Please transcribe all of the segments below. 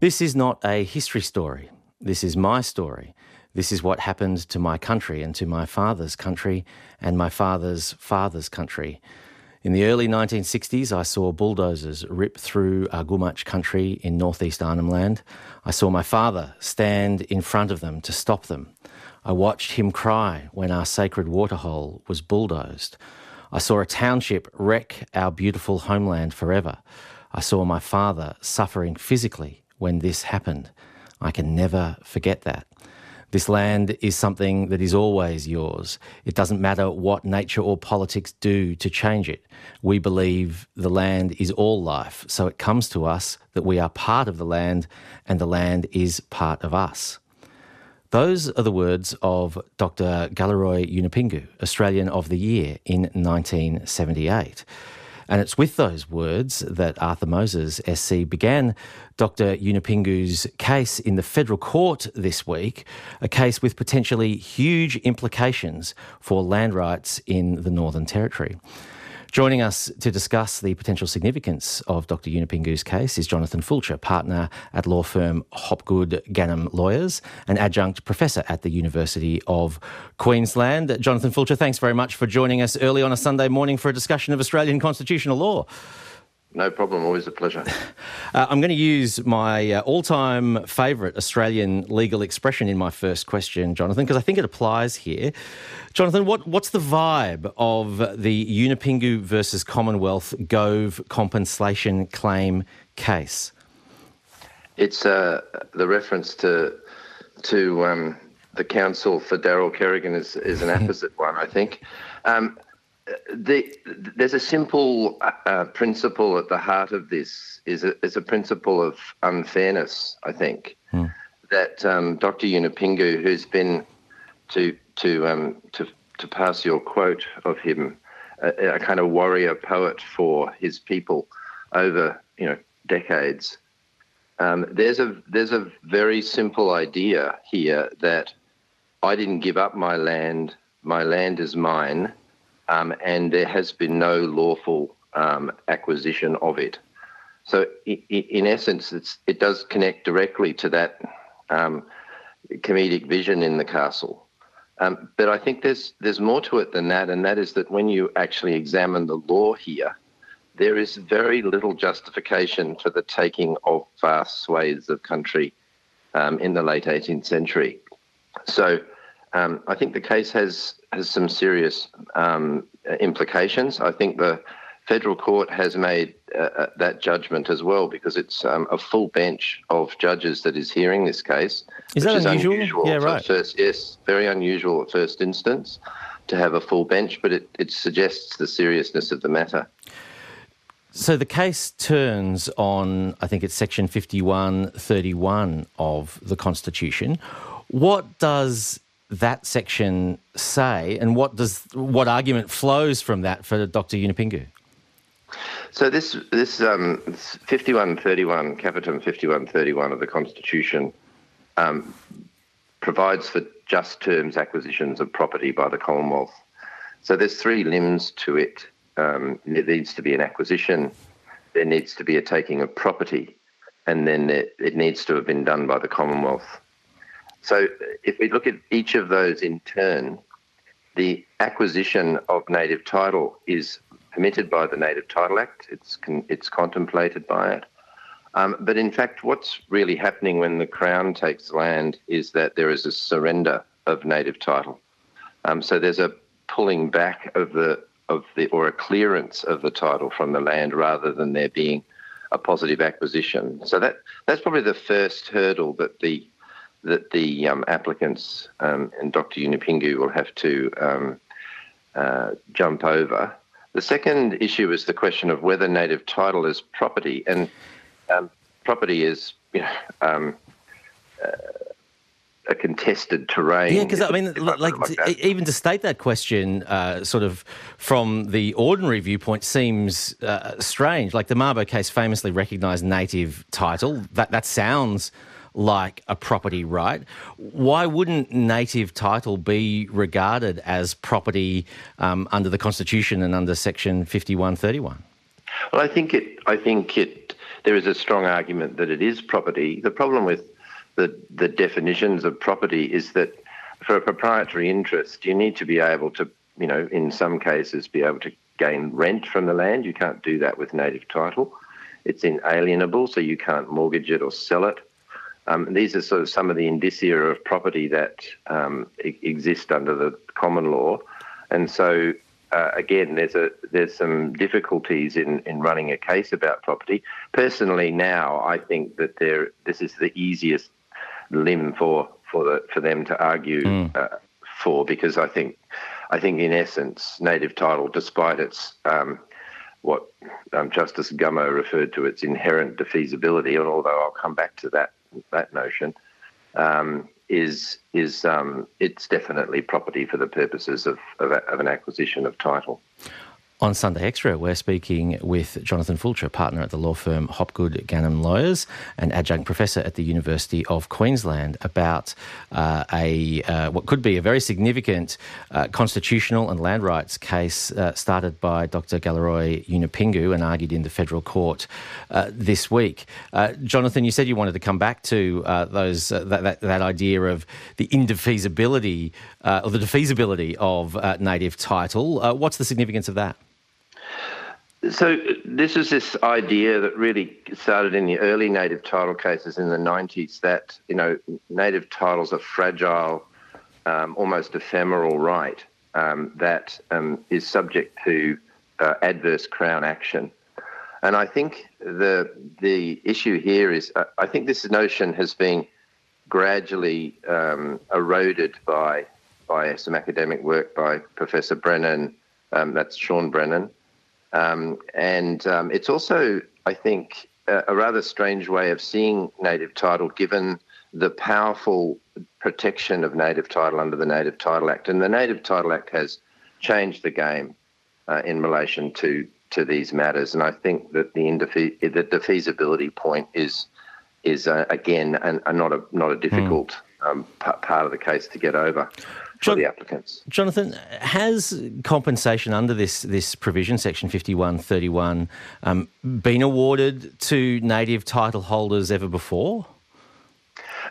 This is not a history story. This is my story. This is what happened to my country and to my father's country and my father's father's country. In the early 1960s, I saw bulldozers rip through Gumatj country in northeast Arnhem Land. I saw my father stand in front of them to stop them. I watched him cry when our sacred waterhole was bulldozed. I saw a township wreck our beautiful homeland forever. I saw my father suffering physically when this happened. I can never forget that. This land is something that is always yours. It doesn't matter what nature or politics do to change it. We believe the land is all life, so it comes to us that we are part of the land and the land is part of us. Those are the words of Dr. Galarrwuy Yunupingu, Australian of the Year in 1978. And it's with those words that Arthur Moses SC began Dr. Yunupingu's case in the federal court this week, a case with potentially huge implications for land rights in the Northern Territory. Joining us to discuss the potential significance of Dr. Yunupingu's case is Jonathan Fulcher, partner at law firm Hopgood Ganim Lawyers, and adjunct professor at the University of Queensland. Jonathan Fulcher, thanks very much for joining us early on a Sunday morning for a discussion of Australian constitutional law. No problem. Always a pleasure. Uh, I'm going to use my uh, all time favourite Australian legal expression in my first question, Jonathan, because I think it applies here. Jonathan, what, what's the vibe of the Yunupingu versus Commonwealth Gove compensation claim case? It's uh, the reference to to um, the counsel for Daryl Kerrigan is, is an apposite one, I think. Um, the, there's a simple uh, principle at the heart of this is a, is a principle of unfairness, I think, hmm. that um, Dr. Yunupingu, who's been to to um, to to pass your quote of him, a, a, kind of warrior poet for his people over you know decades. Um, there's a there's a very simple idea here that I didn't give up my land. My land is mine um, and there has been no lawful um, acquisition of it. So, in essence, it does connect directly to that um, comedic vision in the castle. Um, but I think there's there's more to it than that, and that is that when you actually examine the law here, there is very little justification for the taking of vast swathes of country um, in the late 18th century. So um, I think the case has has some serious um, implications. I think the federal court has made uh, uh, that judgment as well because it's um, a full bench of judges that is hearing this case. Is that is unusual? unusual? Yeah, right. First, yes, very unusual at first instance to have a full bench, but it, it suggests the seriousness of the matter. So the case turns on, I think it's section 5131 of the Constitution. What does that section say, and what does what argument flows from that for Dr. Yunupingu? So this this um, 5131 Capitum 5131 of the Constitution um, provides for just terms acquisitions of property by the Commonwealth. So there's three limbs to it. Um, there needs to be an acquisition, there needs to be a taking of property, and then it, it needs to have been done by the Commonwealth. So if we look at each of those in turn, the acquisition of native title is permitted by the Native Title Act. It's con- it's contemplated by it. Um, but in fact, what's really happening when the Crown takes land is that there is a surrender of native title. Um, so there's a pulling back of the of the or a clearance of the title from the land rather than there being a positive acquisition. So that that's probably the first hurdle that the that the um, applicants um, and Dr. Yunupingu will have to um, uh, jump over. The second issue is the question of whether native title is property, and um, property is you know, um, uh, a contested terrain. Yeah, because I mean, like, like even to state that question, uh, sort of from the ordinary viewpoint, seems uh, strange. Like the Mabo case famously recognised native title. That that sounds like a property right. Why wouldn't native title be regarded as property um, under the Constitution and under Section 5131? Well, I think it. I think it. there is a strong argument that it is property. The problem with the, the definitions of property is that for a proprietary interest, you need to be able to, you know, in some cases, be able to gain rent from the land. You can't do that with native title. It's inalienable, so you can't mortgage it or sell it. Um, these are sort of some of the indicia of property that um, exist under the common law, and so uh, again, there's a there's some difficulties in, in running a case about property. Personally, now I think that there this is the easiest limb for for the for them to argue mm. uh, for because I think I think in essence native title, despite its um, what um, Justice Gummow referred to its inherent defeasibility, and although I'll come back to that that notion, um, is is um, it's definitely property for the purposes of, of, of an acquisition of title. On Sunday Extra, we're speaking with Jonathan Fulcher, partner at the law firm Hopgood Ganim Lawyers and adjunct professor at the University of Queensland, about uh, a uh, what could be a very significant uh, constitutional and land rights case uh, started by Dr. Galarrwuy Yunupingu and argued in the federal court uh, this week. Uh, Jonathan, you said you wanted to come back to those that, that, that, idea of the indefeasibility or the defeasibility of native title. what's the significance of that? So this is this idea that really started in the early native title cases in the 90s that, you know, native titles are fragile, um, almost ephemeral right um, that um, is subject to uh, adverse Crown action. And I think the the issue here is uh, I think this notion has been gradually um, eroded by by some academic work by Professor Brennan, um, that's Sean Brennan, um, and um, it's also, I think, a, a, rather strange way of seeing native title given the powerful protection of native title under the Native Title Act. And the Native Title Act has changed the game uh, in relation to, to these matters. And I think that the, indefe- the defeasibility point is, is uh, again, an, a, not, a, not a difficult mm. um, p- part of the case to get over for the applicants. Jonathan, has compensation under this this provision, Section 5131, um, been awarded to native title holders ever before?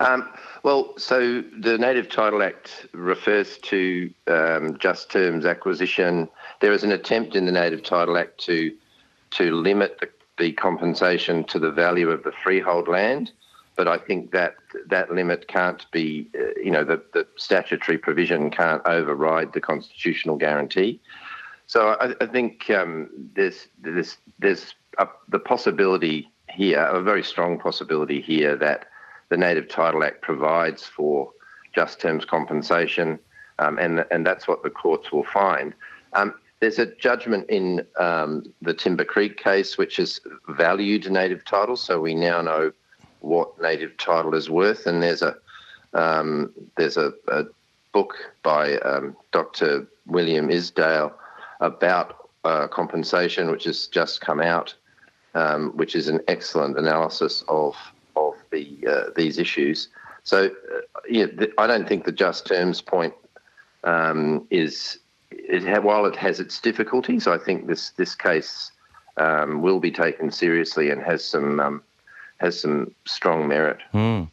Um, well, so the Native Title Act refers to um, just terms acquisition. There is an attempt in the Native Title Act to to limit the, the compensation to the value of the freehold land but I think that that limit can't be, uh, you know, the, the, statutory provision can't override the constitutional guarantee. So I, I think um, there's there's there's a, the possibility here, a very strong possibility here that the Native Title Act provides for just terms compensation, um, and and that's what the courts will find. Um, there's a judgment in um, the Timber Creek case which has valued native title, so we now know what native title is worth. And there's a um, there's a, a, book by um, Dr. William Isdale about uh, compensation, which has just come out, um, which is an excellent analysis of of the uh, these issues. So, uh, yeah, th- I don't think the just terms point um, is it while it has its difficulties. I think this this case um, will be taken seriously and has some um, has some strong merit. Mm.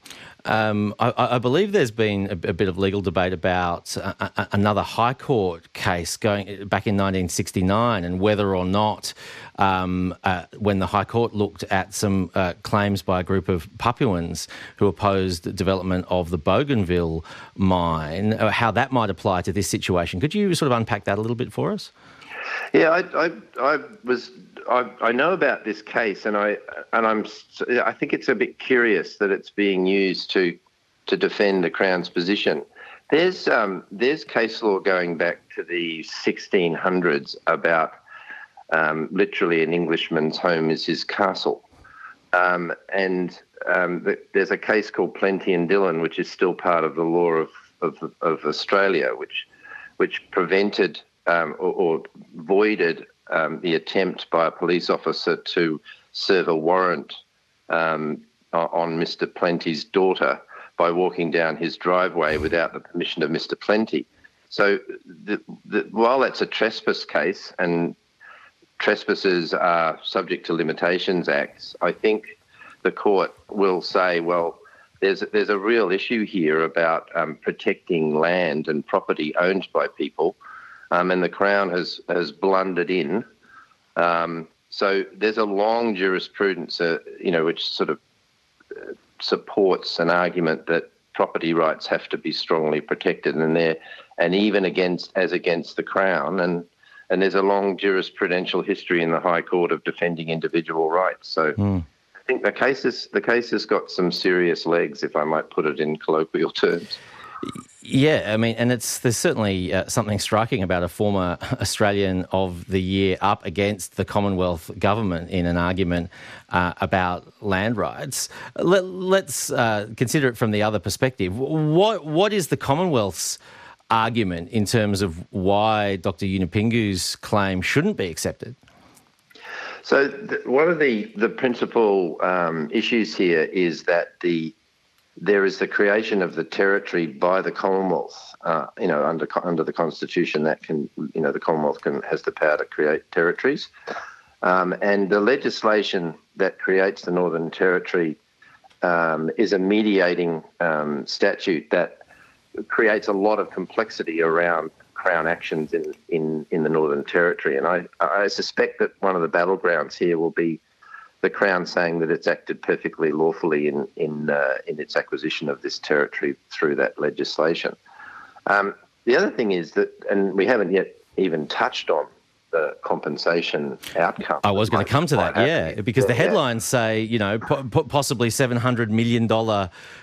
Um, I, I, believe there's been a, a, bit of legal debate about a, a, another High Court case going back in 1969 and whether or not, um, uh, when the High Court looked at some uh, claims by a group of Papuans who opposed the development of the Bougainville mine, uh, how that might apply to this situation. Could you sort of unpack that a little bit for us? Yeah, I, I, I was I, I, know about this case, and I and I'm I think it's a bit curious that it's being used to to defend the Crown's position. There's um, there's case law going back to the 1600s about um, literally an Englishman's home is his castle, um, and um, there's a case called Plenty and Dillon, which is still part of the law of of, of Australia, which which prevented um, or, or, voided um, the attempt by a police officer to serve a warrant um, on Mr. Plenty's daughter by walking down his driveway without the permission of Mr. Plenty. So, the, the, while that's a trespass case, and trespassers are subject to limitations acts, I think the court will say, well, there's there's a real issue here about um, protecting land and property owned by people, um, and the Crown has has blundered in. Um, so there's a long jurisprudence, uh, you know, which sort of uh, supports an argument that property rights have to be strongly protected, and there, and even against as against the Crown, and and there's a long jurisprudential history in the High Court of defending individual rights. So. Mm. I think the case is, the case has got some serious legs, if I might put it in colloquial terms. Yeah, I mean, and it's there's certainly uh, something striking about a former Australian of the Year up against the Commonwealth government in an argument uh, about land rights. Let, us uh, consider it from the other perspective. What what is the Commonwealth's argument in terms of why Dr. Yunupingu's claim shouldn't be accepted? So, the, one of the the principal um, issues here is that the there is the creation of the territory by the Commonwealth. Uh, you know, under under the Constitution, that can you know the Commonwealth can has the power to create territories, um, and the legislation that creates the Northern Territory um, is a mediating um, statute that creates a lot of complexity around Crown actions in, in, in the Northern Territory. And I, I suspect that one of the battlegrounds here will be the Crown saying that it's acted perfectly lawfully in in uh, in its acquisition of this territory through that legislation. Um, the other thing is that, and we haven't yet even touched on the compensation outcome. I was going to come to that, yeah, because yeah, the headlines yeah. say, you know, po- possibly $700 million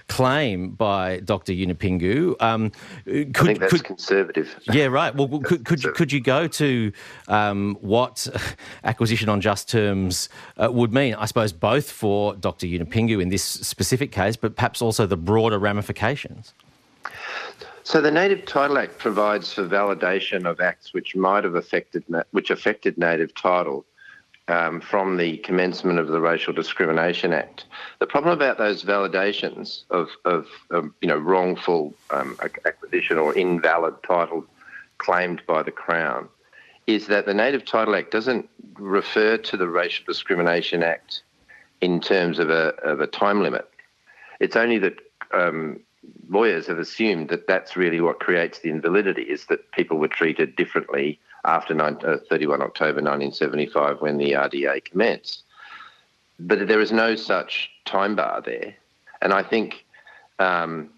claim by Dr. Yunupingu. Um, could, I think that's could, conservative. Yeah, right. Well, could, could, you, could you go to um, what acquisition on just terms uh, would mean? I suppose both for Dr. Yunupingu in this specific case, but perhaps also the broader ramifications. So the Native Title Act provides for validation of acts which might have affected which affected native title um, from the commencement of the Racial Discrimination Act. The problem about those validations of, of, of you know wrongful um, acquisition or invalid title claimed by the Crown is that the Native Title Act doesn't refer to the Racial Discrimination Act in terms of a, of a time limit. It's only that um, lawyers have assumed that that's really what creates the invalidity is that people were treated differently after 31 uh, October 1975 when the RDA commenced. But there is no such time bar there. And I think um,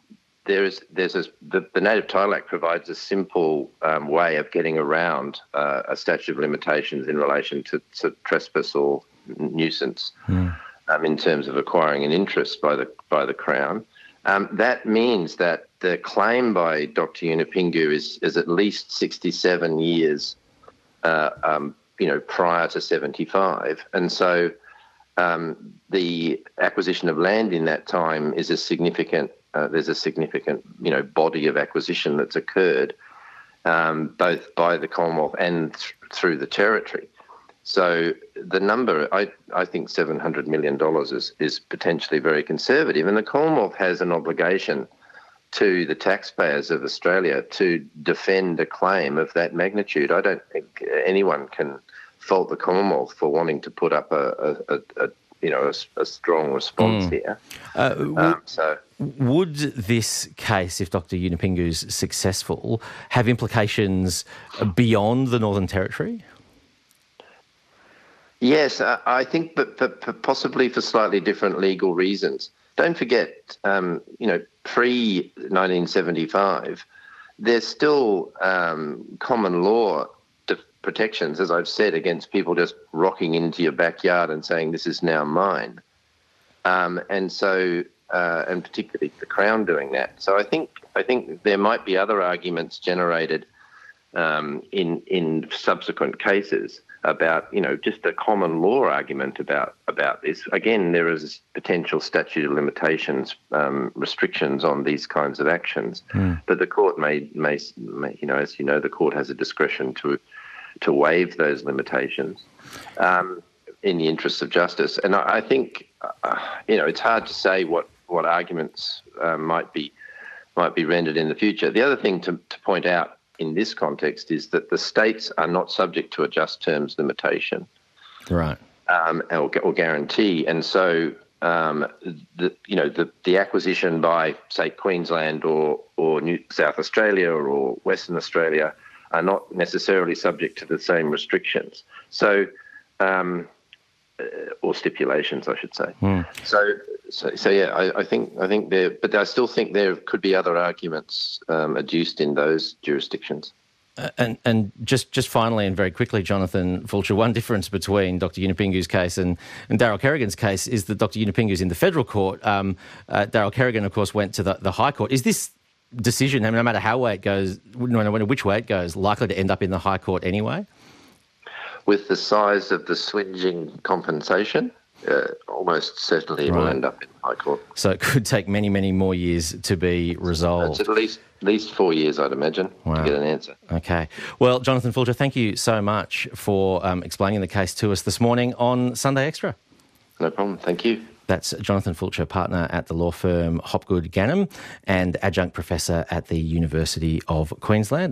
there is there's a, the, the, Native Title Act provides a simple um, way of getting around uh, a statute of limitations in relation to, to trespass or nuisance mm. um, in terms of acquiring an interest by the by the Crown. Um, that means that the claim by Dr. Yunupingu is, is at least 67 years, uh, um, you know, prior to 75. And so um, the acquisition of land in that time is a significant, uh, there's a significant, you know, body of acquisition that's occurred um, both by the Commonwealth and th- through the territory. So the number, I, I think $700 million is, is potentially very conservative. And the Commonwealth has an obligation to the taxpayers of Australia to defend a claim of that magnitude. I don't think anyone can fault the Commonwealth for wanting to put up a, a, a, a you know a, a, strong response mm. here. Uh, would, um, so. would this case, if Dr. Yunupingu's successful, have implications beyond the Northern Territory? Yes, I think, but, possibly for slightly different legal reasons. Don't forget, um, you know, pre 1975, there's still um, common law protections, as I've said, against people just rocking into your backyard and saying this is now mine. Um, and so, uh, and particularly the Crown doing that. So I think I think there might be other arguments generated um, in in subsequent cases about you know just a common law argument about about this. Again, there is potential statute of limitations um, restrictions on these kinds of actions, mm. but the court may, may, may you know as you know the court has a discretion to to waive those limitations um, in the interests of justice. And I, I think uh, you know it's hard to say what what arguments uh, might be might be rendered in the future. The other thing to, to point out in this context is that the states are not subject to a just terms limitation. Right. Um, or, or, guarantee. And so, um, the, you know, the, the acquisition by, say, Queensland or, or New South Australia or Western Australia are not necessarily subject to the same restrictions. So, um, or stipulations, I should say. Mm. So, so, so, yeah, I, I, think I think there, but I still think there could be other arguments um, adduced in those jurisdictions. Uh, and and just just finally and very quickly, Jonathan Fulcher, one difference between Dr. Yunupingu's case and, and Daryl Kerrigan's case is that Dr. Yunupingu's in the federal court. Um, uh, Daryl Kerrigan, of course, went to the, the High Court. Is this decision, I mean, no matter how way it goes, no matter which way it goes, likely to end up in the High Court anyway? With the size of the swinging compensation, uh, almost certainly it right. will end up in the High Court. So it could take many, many more years to be resolved. It's at least at least four years, I'd imagine, wow. to get an answer. Okay. Well, Jonathan Fulcher, thank you so much for um, explaining the case to us this morning on Sunday Extra. No problem. Thank you. That's Jonathan Fulcher, partner at the law firm Hopgood Ganim and adjunct professor at the University of Queensland.